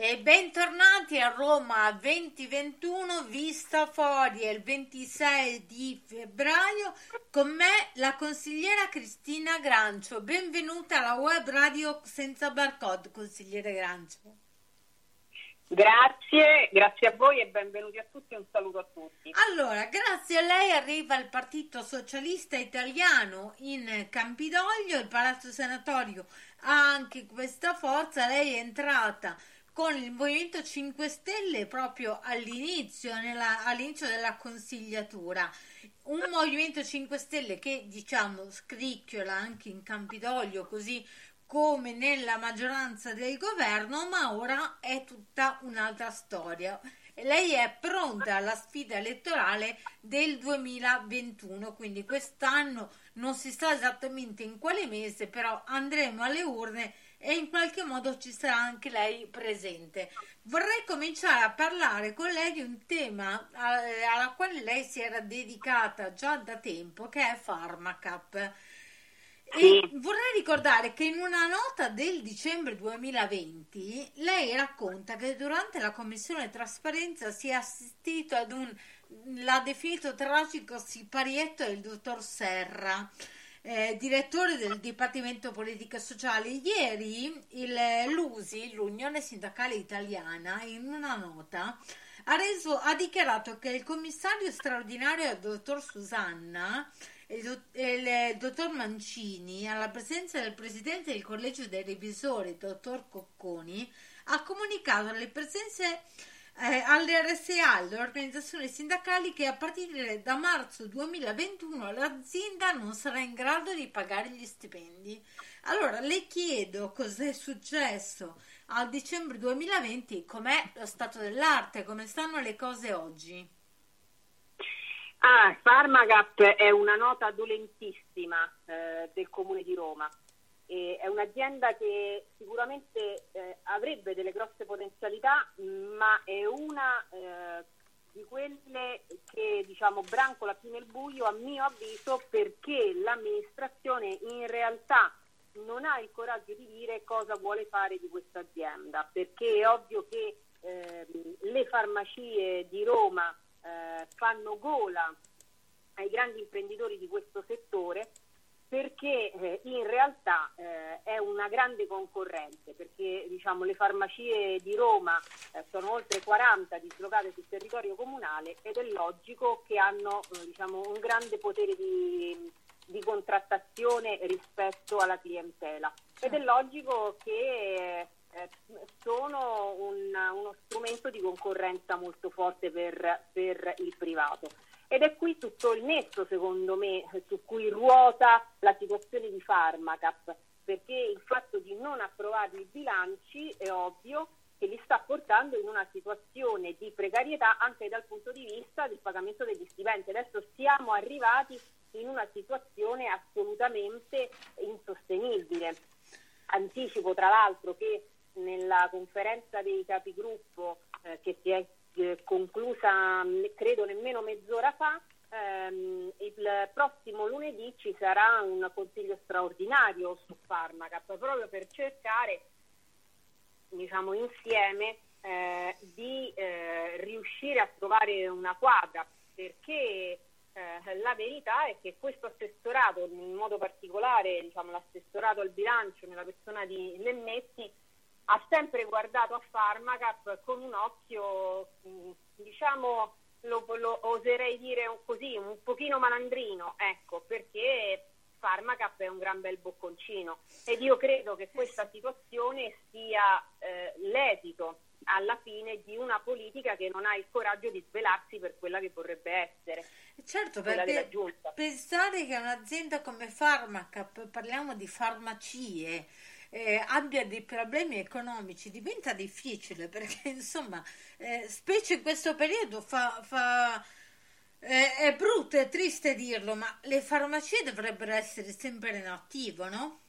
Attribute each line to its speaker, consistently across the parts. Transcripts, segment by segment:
Speaker 1: E bentornati a Roma 2021, vista fuori il 26 di febbraio, con me la consigliera Cristina Grancio. Benvenuta alla web radio senza barcode, consigliere Grancio.
Speaker 2: Grazie, grazie a voi e benvenuti a tutti, un saluto a tutti.
Speaker 1: Allora, grazie a lei arriva il Partito Socialista Italiano in Campidoglio, il Palazzo Senatorio ha anche questa forza, lei è entrata con il Movimento 5 Stelle proprio all'inizio, nella, all'inizio della consigliatura. Un Movimento 5 Stelle che diciamo scricchiola anche in Campidoglio così come nella maggioranza del governo, ma ora è tutta un'altra storia. Lei è pronta alla sfida elettorale del 2021, quindi quest'anno non si sa esattamente in quale mese, però andremo alle urne e in qualche modo ci sarà anche lei presente. Vorrei cominciare a parlare con lei di un tema eh, alla quale lei si era dedicata già da tempo, che è Pharmacap. E vorrei ricordare che in una nota del dicembre 2020 lei racconta che durante la commissione trasparenza si è assistito ad un, l'ha definito tragico siparietto del dottor Serra. Eh, direttore del Dipartimento Politica Sociale. Ieri il, l'USI, l'Unione Sindacale Italiana, in una nota ha, reso, ha dichiarato che il commissario straordinario, il dottor Susanna, il, il, dottor Mancini, alla presenza del presidente del collegio dei revisori, dottor Cocconi, ha comunicato alle presenze eh, alle alle organizzazioni sindacali, che a partire da marzo 2021 l'azienda non sarà in grado di pagare gli stipendi. Allora le chiedo cos'è successo a dicembre 2020, com'è lo stato dell'arte, come stanno le cose oggi.
Speaker 2: Ah, Pharmagap è una nota dolentissima eh, del Comune di Roma. E è un'azienda che sicuramente eh, avrebbe delle grosse potenzialità, ma è una eh, di quelle che diciamo brancola più nel buio a mio avviso perché l'amministrazione in realtà non ha il coraggio di dire cosa vuole fare di questa azienda, perché è ovvio che ehm, le farmacie di Roma eh, fanno gola ai grandi imprenditori di questo settore perché eh, in realtà eh, è una grande concorrente, perché diciamo, le farmacie di Roma eh, sono oltre 40 dislocate sul territorio comunale ed è logico che hanno eh, diciamo, un grande potere di, di, contrattazione rispetto alla clientela. Ed è logico che eh, sono un, uno strumento di concorrenza molto forte per, per il privato. Ed è qui tutto il nesso, secondo me, su cui ruota la situazione di Pharmacap, perché il fatto di non approvare i bilanci è ovvio che li sta portando in una situazione di precarietà anche dal punto di vista del pagamento degli stipendi. Adesso siamo arrivati in una situazione assolutamente insostenibile. Anticipo tra l'altro che nella conferenza dei capigruppo eh, che si è eh, conclusa credo nemmeno mezz'ora fa, ehm, il prossimo lunedì ci sarà un consiglio straordinario su Pharmacap proprio per cercare diciamo insieme eh, di eh, riuscire a trovare una quadra perché eh, la verità è che questo assessorato, in modo particolare diciamo, l'assessorato al bilancio nella persona di Lennetti, ha sempre guardato a Pharmacap con un occhio, mm, diciamo, lo, lo oserei dire così, un pochino malandrino, ecco, perché Pharmacap è un gran bel bocconcino ed io credo che questa situazione sia eh, l'esito alla fine di una politica che non ha il coraggio di svelarsi per quella che vorrebbe essere.
Speaker 1: Certo, perché pensare che un'azienda come Pharmacap, parliamo di farmacie, eh, abbia dei problemi economici diventa difficile perché insomma, eh, specie in questo periodo fa, fa eh, è brutto, è triste dirlo, ma le farmacie dovrebbero essere sempre in attivo, no?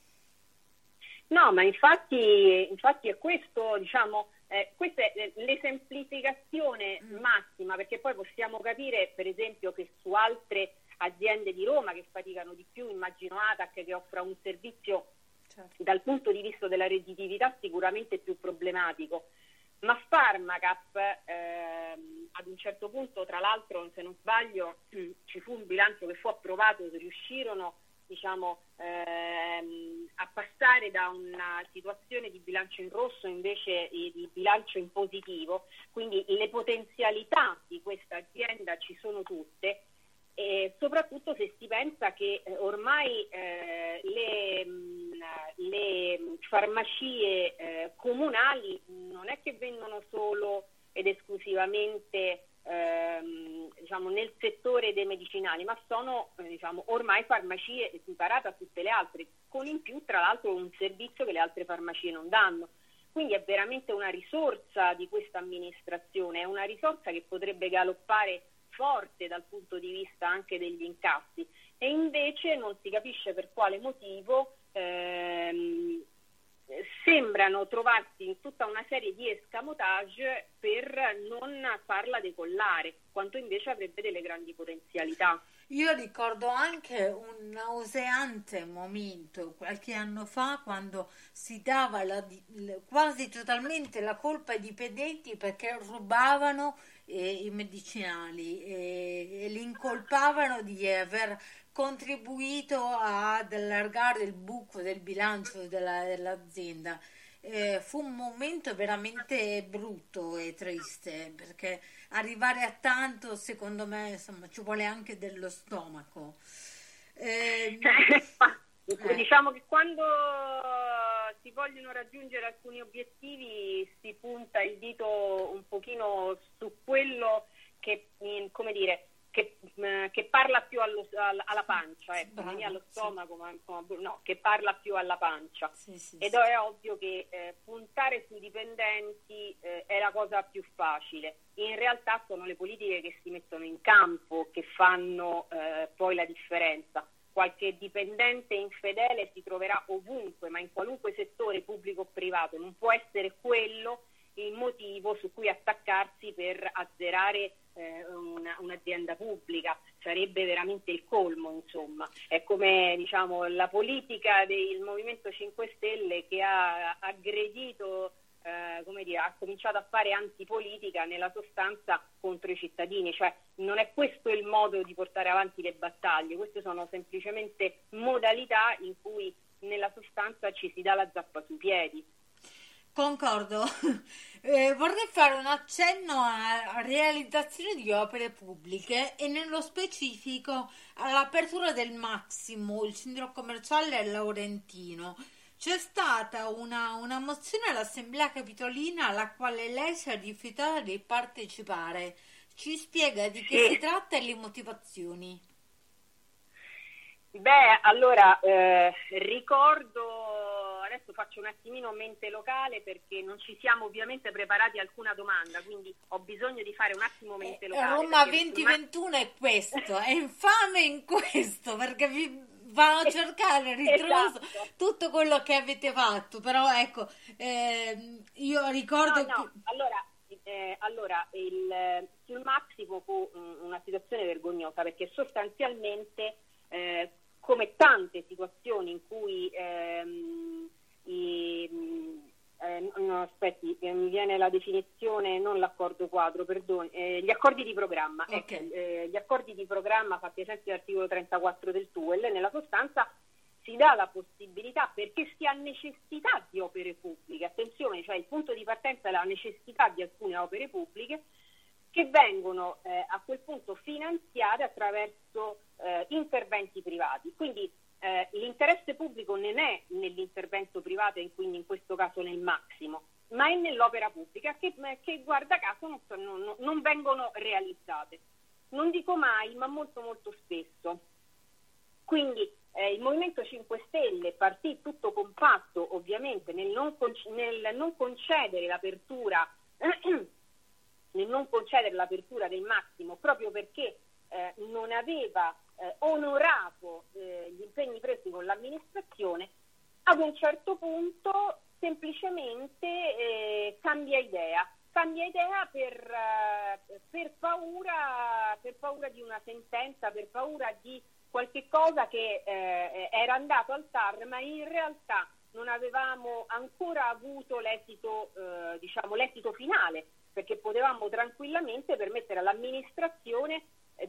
Speaker 2: No, ma infatti, infatti è questo, diciamo, eh, questa è l'esemplificazione mm. massima, perché poi possiamo capire, per esempio, che su altre aziende di Roma che faticano di più, immagino ATAC che offra un servizio certo. dal punto di vista della redditività sicuramente più problematico. Ma Pharmacap ehm, ad un certo punto, tra l'altro, se non sbaglio, ci fu un bilancio che fu approvato, riuscirono diciamo, ehm, a passare da una situazione di bilancio in rosso invece di bilancio in positivo, quindi le potenzialità di questa azienda ci sono tutte e soprattutto se si pensa che eh, ormai eh, le, mm, le, farmacie eh, comunali non è che vendono solo ed esclusivamente ehm, diciamo, nel settore dei medicinali, ma sono eh, diciamo, ormai farmacie equiparate a tutte le altre, con in più tra l'altro un servizio che le altre farmacie non danno. Quindi è veramente una risorsa di questa amministrazione, è una risorsa che potrebbe galoppare forte dal punto di vista anche degli incassi e invece non si capisce per quale motivo ehm, sembrano trovarsi in tutta una serie di escamotage per non farla decollare, quanto invece avrebbe delle grandi potenzialità.
Speaker 1: Io ricordo anche un nauseante momento qualche anno fa quando si dava la, quasi totalmente la colpa ai dipendenti perché rubavano eh, i medicinali e, e li incolpavano di aver contribuito ad allargare il buco del bilancio della, dell'azienda. Eh, fu un momento veramente brutto e triste perché arrivare a tanto secondo me insomma ci vuole anche dello stomaco
Speaker 2: eh, eh. diciamo che quando si vogliono raggiungere alcuni obiettivi si punta il dito un pochino su quello che come dire che, eh, che parla più allo, alla pancia, ecco, non allo stomaco, sì. ma no, che parla più alla pancia. Sì, sì, Ed è ovvio che eh, puntare sui dipendenti eh, è la cosa più facile. In realtà sono le politiche che si mettono in campo che fanno eh, poi la differenza. Qualche dipendente infedele si troverà ovunque, ma in qualunque settore pubblico o privato. Non può essere quello il motivo su cui attaccarsi per azzerare eh, una, un'azienda pubblica, sarebbe veramente il colmo, insomma. È come diciamo, la politica del Movimento 5 Stelle che ha aggredito eh, come dire, ha cominciato a fare antipolitica nella sostanza contro i cittadini, cioè non è questo il modo di portare avanti le battaglie, queste sono semplicemente modalità in cui nella sostanza ci si dà la zappa sui piedi.
Speaker 1: Concordo. Eh, vorrei fare un accenno a realizzazione di opere pubbliche e nello specifico all'apertura del Massimo, il centro commerciale Laurentino. C'è stata una, una mozione all'Assemblea Capitolina alla quale lei si è rifiutata di partecipare. Ci spiega di che sì. si tratta e le motivazioni.
Speaker 2: Beh, allora eh, ricordo adesso faccio un attimino mente locale perché non ci siamo ovviamente preparati a alcuna domanda, quindi ho bisogno di fare un attimo mente eh, locale.
Speaker 1: Roma 2021 è questo, è infame in questo perché vi vanno a cercare ritroso esatto. tutto quello che avete fatto, però ecco, eh, io ricordo...
Speaker 2: No, no. Che... Allora, eh, allora il, sul Maximo fu una situazione vergognosa perché sostanzialmente eh, come tante situazioni in cui ehm, i, eh, no, aspetti, eh, mi viene la definizione, non l'accordo quadro, perdoni, eh, gli accordi di programma. Ecco, okay. Eh, gli accordi di programma fatti esempio dall'articolo 34 del TUEL, nella sostanza si dà la possibilità, perché si ha necessità di opere pubbliche, attenzione, cioè il punto di partenza è la necessità di alcune opere pubbliche, che vengono eh, a quel punto finanziate attraverso eh, interventi privati. Quindi eh, l'interesse pubblico non è nell'intervento privato e quindi in questo caso nel massimo, ma è nell'opera pubblica che, che guarda caso non, non, non vengono realizzate. Non dico mai, ma molto molto spesso. Quindi eh, il Movimento 5 Stelle partì tutto compatto ovviamente nel non, conc- nel non concedere l'apertura nel non concedere l'apertura del massimo proprio perché eh, non aveva eh, onorato eh, gli impegni presi con l'amministrazione, ad un certo punto semplicemente eh, cambia idea. Cambia idea per, eh, per, paura, per paura di una sentenza, per paura di qualche cosa che eh, era andato al TAR, ma in realtà non avevamo ancora avuto l'esito, eh, diciamo, l'esito finale, perché potevamo tranquillamente permettere all'amministrazione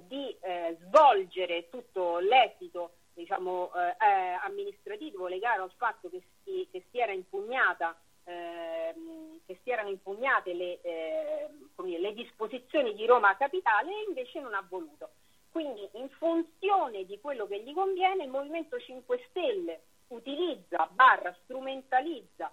Speaker 2: di eh, svolgere tutto l'esito diciamo, eh, eh, amministrativo legato al fatto che si, che si ehm, che si erano impugnate le, eh, le disposizioni di Roma Capitale e invece non ha voluto. Quindi in funzione di quello che gli conviene il Movimento 5 Stelle utilizza, barra, strumentalizza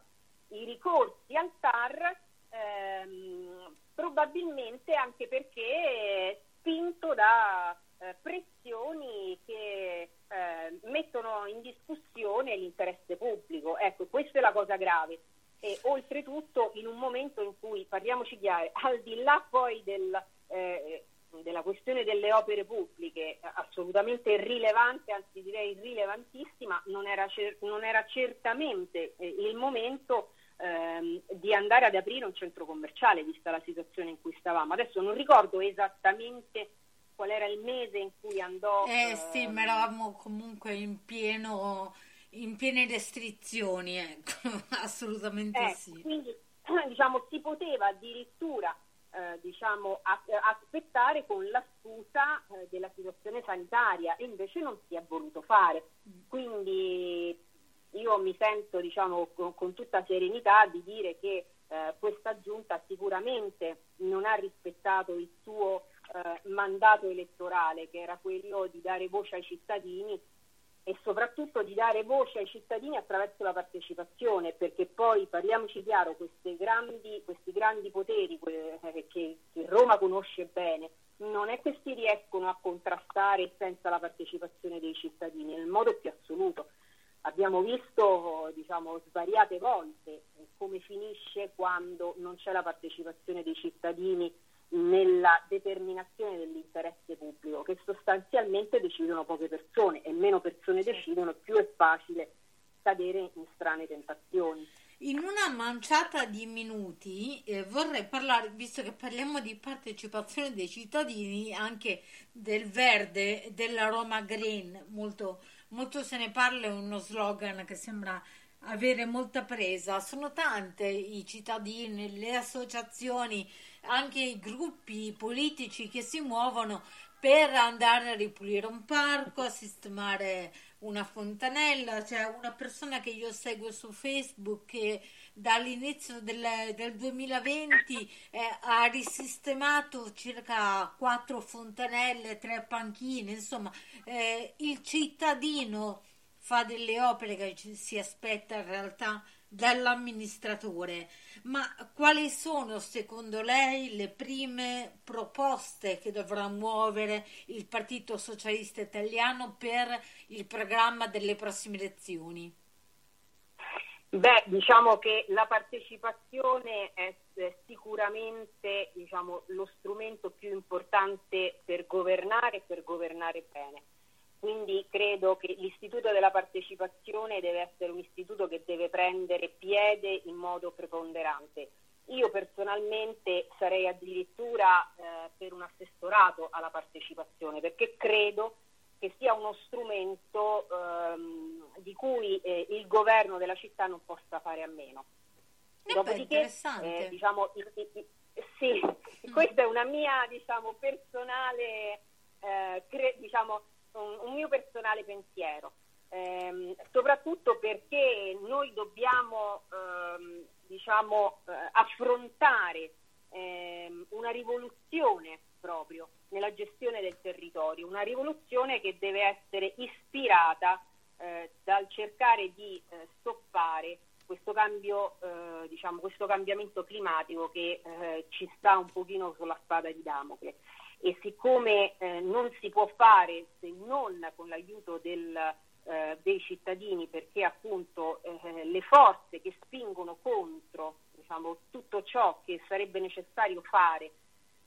Speaker 2: i ricorsi al TAR ehm, probabilmente anche perché spinto da eh, pressioni che eh, mettono in discussione l'interesse pubblico. Ecco, questa è la cosa grave. E oltretutto in un momento in cui, parliamoci chiaro, al di là poi del, eh, della questione delle opere pubbliche, assolutamente rilevante, anzi direi rilevantissima, non era, cer- non era certamente eh, il momento ehm, di andare ad aprire un centro commerciale, vista la situazione in cui stavamo. Adesso non ricordo esattamente qual era il mese in cui andò.
Speaker 1: Eh sì, ehm... ma eravamo comunque in pieno in piene restrizioni, ecco, assolutamente
Speaker 2: eh,
Speaker 1: sì.
Speaker 2: Quindi diciamo si poteva addirittura eh, diciamo, a, aspettare con la scusa eh, della situazione sanitaria e invece non si è voluto fare. Mm. Quindi io mi sento diciamo, con, con tutta serenità di dire che eh, questa giunta sicuramente non ha rispettato il suo eh, mandato elettorale che era quello di dare voce ai cittadini e soprattutto di dare voce ai cittadini attraverso la partecipazione, perché poi parliamoci chiaro, grandi, questi grandi poteri eh, che, che Roma conosce bene, non è che si riescono a contrastare senza la partecipazione dei cittadini, nel modo più assoluto. Abbiamo visto diciamo, svariate volte come finisce quando non c'è la partecipazione dei cittadini nella determinazione dell'interesse pubblico, che sostanzialmente decidono poche persone e meno persone decidono, più è facile cadere in strane tentazioni.
Speaker 1: In una manciata di minuti eh, vorrei parlare, visto che parliamo di partecipazione dei cittadini, anche del verde, della Roma Green, molto molto se ne parla, è uno slogan che sembra avere molta presa. Sono tante i cittadini, le associazioni, anche i gruppi politici che si muovono per andare a ripulire un parco, a sistemare una fontanella. C'è una persona che io seguo su Facebook che dall'inizio del, del 2020 eh, ha risistemato circa quattro fontanelle, tre panchine, insomma eh, il cittadino fa delle opere che si aspetta in realtà dall'amministratore, ma quali sono secondo lei le prime proposte che dovrà muovere il Partito Socialista Italiano per il programma delle prossime elezioni?
Speaker 2: Beh, diciamo che la partecipazione è sicuramente diciamo, lo strumento più importante per governare e per governare bene. Quindi credo che l'istituto della partecipazione deve essere un istituto che deve prendere piede in modo preponderante. Io personalmente sarei addirittura eh, per un assessorato alla partecipazione perché credo che sia uno strumento ehm, di cui eh, il governo della città non possa fare a meno.
Speaker 1: Eh Dopodiché,
Speaker 2: eh, diciamo, sì, mm. questa è una mia diciamo, personale, eh, cre- diciamo, un, un, mio personale pensiero, ehm, soprattutto perché noi dobbiamo ehm, diciamo, eh, affrontare ehm, una rivoluzione proprio nella gestione del territorio, una rivoluzione che deve essere ispirata eh, dal cercare di eh, stoppare questo, cambio, eh, diciamo, questo cambiamento climatico che eh, ci sta un pochino sulla spada di Damocle. E siccome eh, non si può fare se non con l'aiuto del, eh, dei cittadini perché appunto le forze che spingono contro diciamo, tutto ciò che sarebbe necessario fare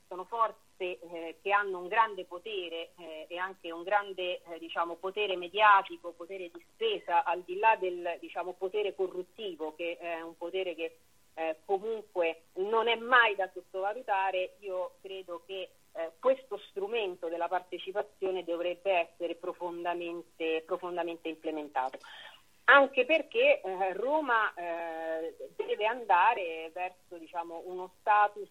Speaker 2: sono forze eh, che hanno un grande potere eh, e anche un grande eh, diciamo, potere mediatico, potere di spesa, al di là del diciamo, potere corruttivo, che è un potere che eh, comunque non è mai da sottovalutare, io credo che eh, questo strumento della partecipazione dovrebbe essere profondamente, profondamente implementato. Anche perché eh, Roma deve andare verso diciamo, uno status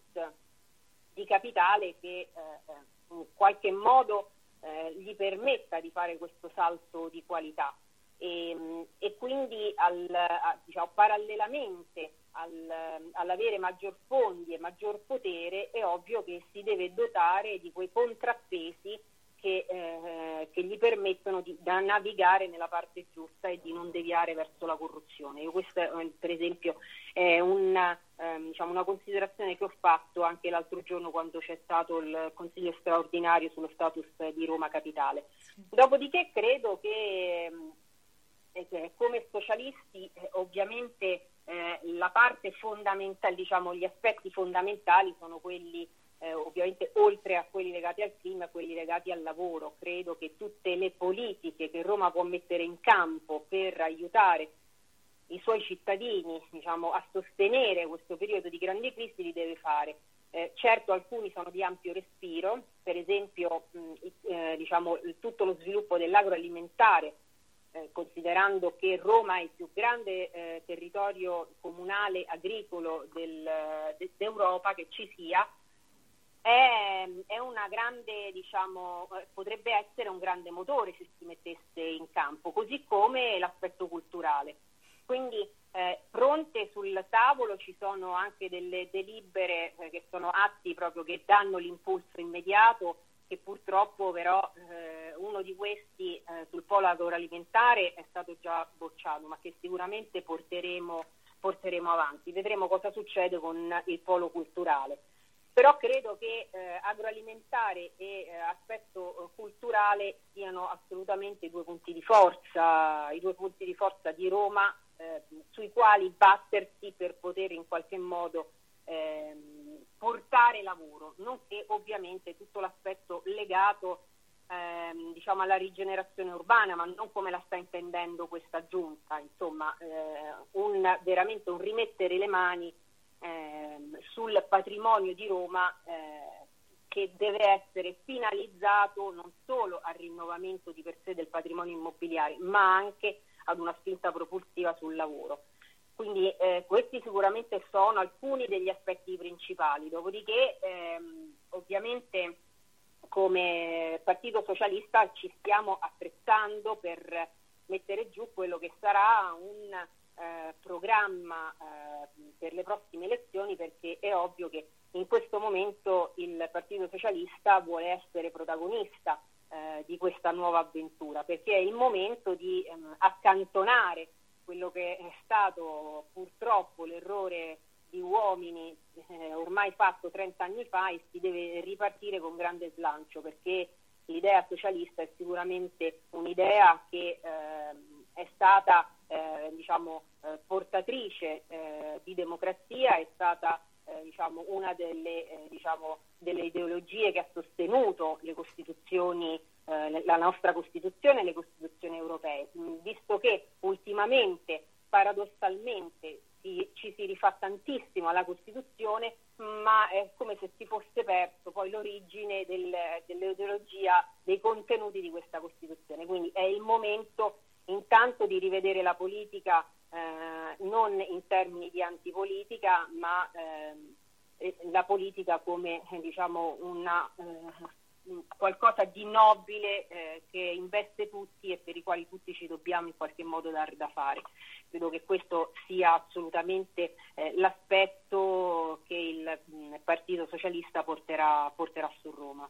Speaker 2: di capitale che eh, eh, in qualche modo eh, gli permetta di fare questo salto di qualità. E, mm, e quindi al, a, diciamo, parallelamente al, all'avere maggior fondi e maggior potere è ovvio che si deve dotare di quei contrappesi che, eh, che gli permettono di navigare nella parte giusta e di non deviare verso la corruzione. Io questa eh, per esempio è una, ehm, diciamo, una considerazione che ho fatto anche l'altro giorno quando c'è stato il Consiglio straordinario sullo status di Roma Capitale. Dopodiché credo che eh, come socialisti eh, ovviamente eh, la parte fondamentale, diciamo gli aspetti fondamentali sono quelli eh, ovviamente oltre a quelli legati al clima, quelli legati al lavoro. Credo che tutte le politiche che Roma può mettere in campo per aiutare i suoi cittadini diciamo, a sostenere questo periodo di grandi crisi li deve fare. Eh, certo alcuni sono di ampio respiro, per esempio mh, eh, diciamo, tutto lo sviluppo dell'agroalimentare, eh, considerando che Roma è il più grande eh, territorio comunale agricolo del, de, d'Europa che ci sia, è, è, una grande, diciamo, eh, potrebbe essere un grande motore se si mettesse in campo, così come l'aspetto culturale. Quindi eh, pronte sul tavolo ci sono anche delle delibere eh, che sono atti proprio che danno l'impulso immediato, che purtroppo però eh, uno di questi eh, sul polo agroalimentare è stato già bocciato, ma che sicuramente porteremo, porteremo avanti. Vedremo cosa succede con il polo culturale però credo che eh, agroalimentare e eh, aspetto eh, culturale siano assolutamente due punti di forza, i due punti di forza di Roma eh, sui quali battersi per poter in qualche modo ehm, portare lavoro, nonché ovviamente tutto l'aspetto legato ehm, diciamo alla rigenerazione urbana, ma non come la sta intendendo questa giunta, insomma eh, un, veramente un rimettere le mani ehm, sul patrimonio di Roma eh, che deve essere finalizzato non solo al rinnovamento di per sé del patrimonio immobiliare, ma anche ad una spinta propulsiva sul lavoro. Quindi eh, questi sicuramente sono alcuni degli aspetti principali, dopodiché ehm, ovviamente come Partito Socialista ci stiamo attrezzando per mettere giù quello che sarà un eh, programma eh, per le prossime elezioni perché è ovvio che in questo momento il Partito Socialista vuole essere protagonista eh, di questa nuova avventura perché è il momento di ehm, accantonare quello che è stato purtroppo l'errore di uomini eh, ormai fatto 30 anni fa e si deve ripartire con grande slancio perché l'idea socialista è sicuramente un'idea che ehm, è stata eh, diciamo, eh, portatrice eh, di democrazia, è stata eh, diciamo, una delle, eh, diciamo, delle, ideologie che ha sostenuto le costituzioni, la nostra Costituzione e le Costituzioni europee, mm, visto che ultimamente, paradossalmente, si, ci si rifà tantissimo alla Costituzione, ma è come se si fosse perso poi l'origine del, dell'ideologia, dei contenuti di questa Costituzione. Quindi è il momento intanto di rivedere la politica eh, non in termini di antipolitica, ma eh, la politica come diciamo, una, eh, qualcosa di nobile eh, che investe tutti e per i quali tutti ci dobbiamo in qualche modo dare da fare. Credo che questo sia assolutamente eh, l'aspetto che il mh, Partito Socialista porterà, porterà su Roma.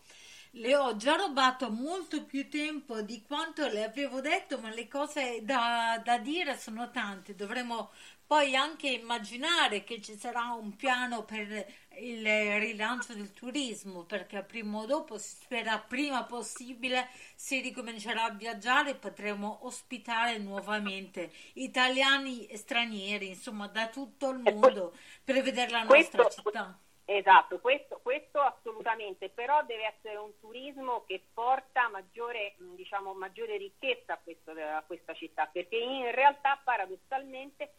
Speaker 1: Le ho già rubato molto più tempo di quanto le avevo detto, ma le cose da, da dire sono tante. Dovremmo poi anche immaginare che ci sarà un piano per il rilancio del turismo, perché prima o dopo, si spera prima possibile, si ricomincerà a viaggiare e potremo ospitare nuovamente italiani e stranieri, insomma, da tutto il mondo per vedere la nostra
Speaker 2: questo,
Speaker 1: città.
Speaker 2: Esatto, questo, questo, assolutamente, però deve essere un turismo che porta maggiore, diciamo, maggiore ricchezza a, questo, a questa città, perché in realtà paradossalmente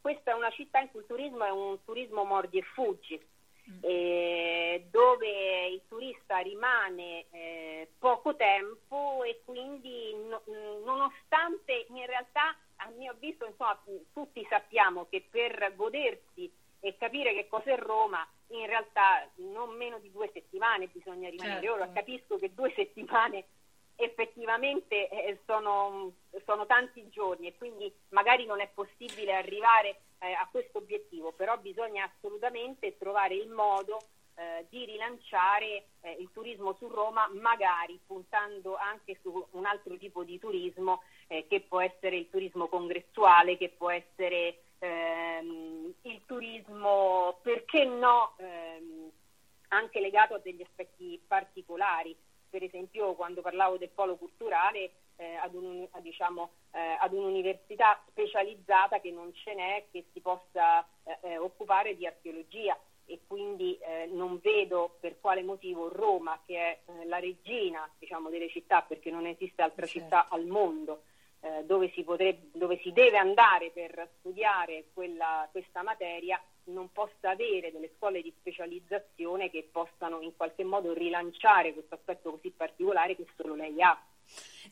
Speaker 2: questa è una città in cui il turismo è un turismo mordi e fuggi, mm. eh, dove il turista rimane eh, poco tempo e quindi no, nonostante in realtà a mio avviso insomma, tutti sappiamo che per godersi e capire che cos'è Roma in realtà non meno di due settimane bisogna rimanere. Certo. Ora capisco che due settimane effettivamente eh, sono, sono, tanti giorni e quindi magari non è possibile arrivare eh, a questo obiettivo, però bisogna assolutamente trovare il modo eh, di rilanciare eh, il turismo su Roma, magari puntando anche su un altro tipo di turismo eh, che può essere il turismo congressuale, che può essere ehm, il turismo, perché no, ehm, anche legato a degli aspetti particolari. Per esempio quando parlavo del polo culturale eh, ad, un, diciamo, eh, ad, un'università specializzata che non ce n'è che si possa occupare di archeologia e quindi eh, non vedo per quale motivo Roma, che è eh, la regina diciamo, delle città, perché non esiste altra certo. città al mondo dove si, potrebbe, dove, si deve andare per studiare quella, questa materia, non possa avere delle scuole di specializzazione che possano in qualche modo rilanciare questo aspetto così particolare che solo lei ha.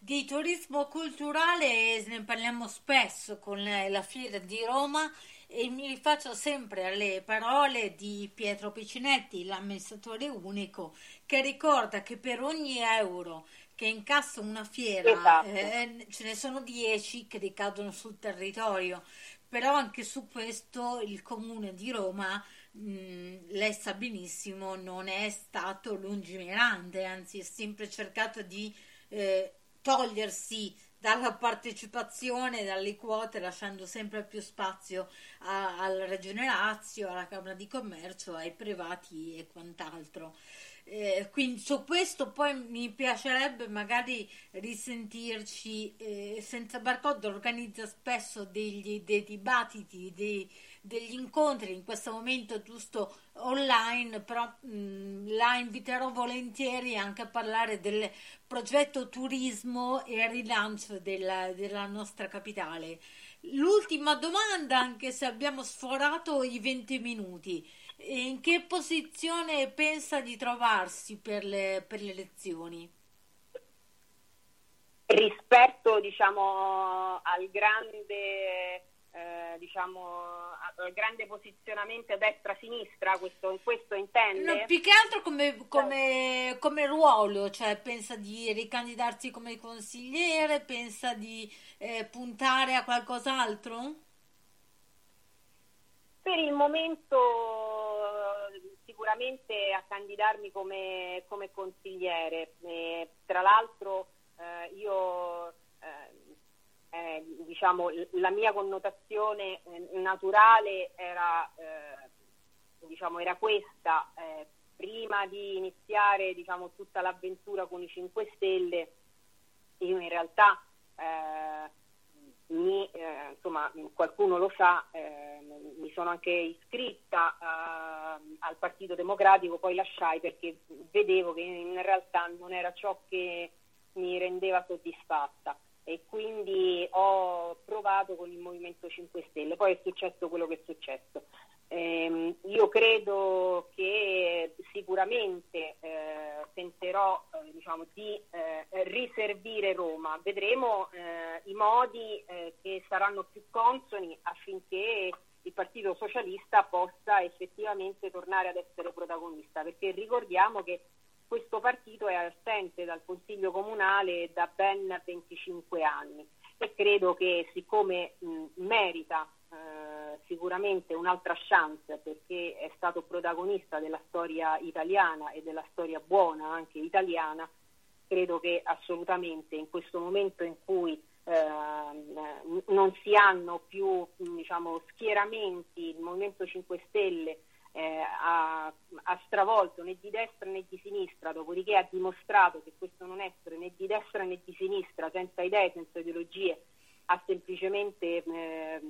Speaker 1: Di turismo culturale ne parliamo spesso con la Fiera di Roma e mi rifaccio sempre alle parole di Pietro Piccinetti, l'amministratore unico, che ricorda che per ogni euro che incassa una fiera esatto. eh, ce ne sono 10 che ricadono sul territorio però anche su questo il comune di Roma mh, lei sa benissimo non è stato lungimirante anzi ha sempre cercato di eh, togliersi dalla partecipazione, dalle quote, lasciando sempre più spazio a, alla Regione Lazio, alla Camera di Commercio, ai privati e quant'altro. Eh, quindi su questo poi mi piacerebbe magari risentirci. Eh, Senza Barcode organizza spesso degli, dei dibattiti, dei, degli incontri in questo momento giusto online, però mh, la inviterò volentieri anche a parlare del progetto turismo e rilancio della, della nostra capitale. L'ultima domanda, anche se abbiamo sforato i 20 minuti in che posizione pensa di trovarsi per le, per le elezioni?
Speaker 2: Rispetto diciamo, al grande eh, diciamo, grande posizionamento destra-sinistra, questo, questo intende?
Speaker 1: No, più che altro come, come, come, ruolo, cioè pensa di ricandidarsi come consigliere, pensa di eh, puntare a qualcos'altro?
Speaker 2: Per il momento sicuramente a candidarmi come, come consigliere. E, tra l'altro eh, io eh, eh, diciamo la mia connotazione eh, naturale era, eh, diciamo, era questa. Eh, prima di iniziare diciamo, tutta l'avventura con i 5 Stelle, io in realtà mi, eh, insomma, qualcuno lo sa, eh, mi sono anche iscritta eh, al Partito Democratico, poi lasciai perché vedevo che in realtà non era ciò che mi rendeva soddisfatta e quindi ho provato con il Movimento 5 Stelle, poi è successo quello che è successo. Eh, io credo che sicuramente eh, tenterò eh, diciamo, di eh, riservire Roma, vedremo eh, i modi eh, che saranno più consoni affinché il Partito Socialista possa effettivamente tornare ad essere protagonista, perché ricordiamo che questo partito è assente dal Consiglio Comunale da ben 25 anni. E credo che siccome mh, merita sicuramente un'altra chance perché è stato protagonista della storia italiana e della storia buona anche italiana, credo che assolutamente in questo momento in cui eh, non si hanno più diciamo, schieramenti, il Movimento 5 Stelle eh, ha, ha, stravolto né di destra né di sinistra, dopodiché ha dimostrato che questo non essere né di destra né di sinistra, senza idee, senza ideologie, ha semplicemente eh,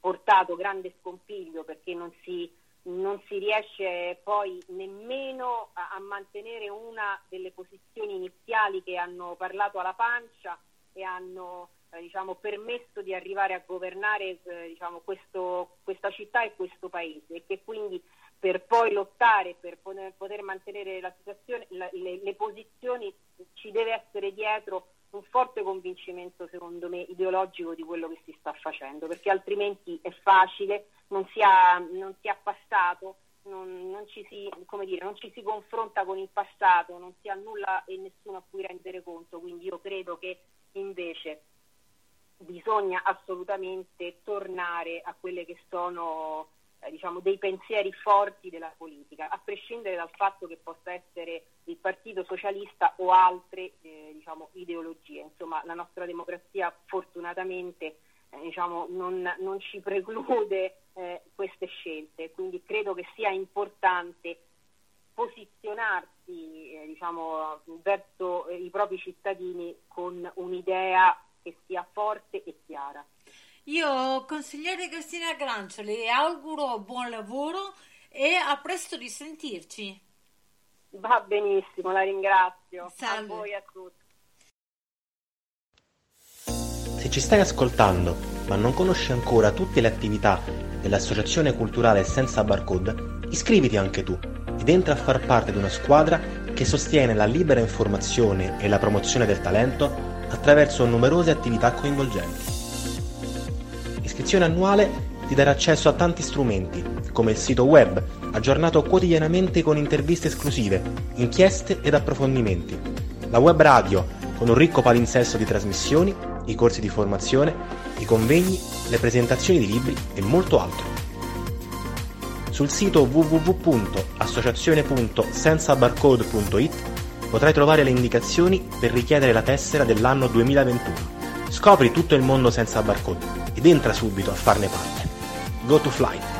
Speaker 2: portato grande scompiglio perché non si, non si riesce poi nemmeno a, a, mantenere una delle posizioni iniziali che hanno parlato alla pancia e hanno eh, diciamo, permesso di arrivare a governare eh, diciamo, questo, questa città e questo paese e che quindi per poi lottare, per poter, mantenere la situazione, le, le posizioni ci deve essere dietro un forte convincimento, secondo me, ideologico di quello che si sta facendo, perché altrimenti è facile, non si ha, non si ha passato, non, non, ci si, dire, non, ci si, confronta con il passato, non si ha nulla e nessuno a cui rendere conto, quindi io credo che invece bisogna assolutamente tornare a quelle che sono eh, diciamo, dei pensieri forti della politica, a prescindere dal fatto che possa essere il Partito Socialista o altre eh, diciamo, ideologie. Insomma, la nostra democrazia fortunatamente eh, diciamo, non, non, ci preclude eh, queste scelte, quindi credo che sia importante posizionarsi eh, diciamo, verso i propri cittadini con un'idea che sia forte e chiara.
Speaker 1: Io, consigliere Cristina Grancio, le auguro buon lavoro e a presto di sentirci.
Speaker 2: Va benissimo, la ringrazio.
Speaker 1: Salve.
Speaker 2: A voi a tutti.
Speaker 3: Se ci stai ascoltando ma non conosci ancora tutte le attività dell'Associazione Culturale Senza Barcode, iscriviti anche tu ed entra a far parte di una squadra che sostiene la libera informazione e la promozione del talento attraverso numerose attività coinvolgenti. L'iscrizione annuale ti darà accesso a tanti strumenti, come il sito web, aggiornato quotidianamente con interviste esclusive, inchieste ed approfondimenti, la web radio, con un ricco palinsesto di trasmissioni, i corsi di formazione, i convegni, le presentazioni di libri e molto altro. Sul sito www.associazione.sensabarcode.it potrai trovare le indicazioni per richiedere la tessera dell'anno 2021. Scopri tutto il mondo senza barcode ed entra subito a farne parte. Go to Flight!